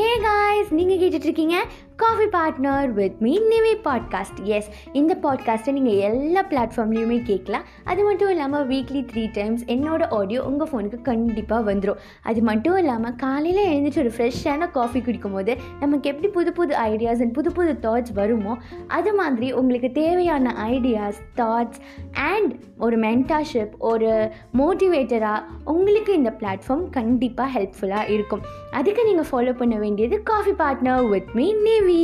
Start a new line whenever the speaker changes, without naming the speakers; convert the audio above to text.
ஹே guys நீங்கள் கேட்டுட்ருக்கீங்க coffee partner with me Nivi podcast S இந்த பாட்காஸ்ட்டை நீங்கள் எல்லா பிளாட்ஃபார்ம்லேயுமே கேட்கலாம். அது மட்டும் இல்லாமல் வீக்லி த்ரீ டைம்ஸ் என்னோட ஆடியோ உங்கள் ஃபோனுக்கு கண்டிப்பாக வந்துடும் அது மட்டும் இல்லாமல் காலையில் எழுந்திரிச்சு ஒரு ஃப்ரெஷ்ஷான காஃபி குடிக்கும் போது நமக்கு எப்படி புது புது ஐடியாஸ் அண்ட் புது புது தாட்ஸ் வருமோ அது மாதிரி உங்களுக்கு தேவையான ஐடியாஸ் தாட்ஸ் அண்ட் ஒரு மென்டாஷிப் ஒரு மோட்டிவேட்டராக உங்களுக்கு இந்த பிளாட்ஃபார்ம் கண்டிப்பாக ஹெல்ப்ஃபுல்லாக இருக்கும். அதுக்கு நீங்கள் ஃபாலோ பண்ண வேண்டியது coffee partner with me Nivi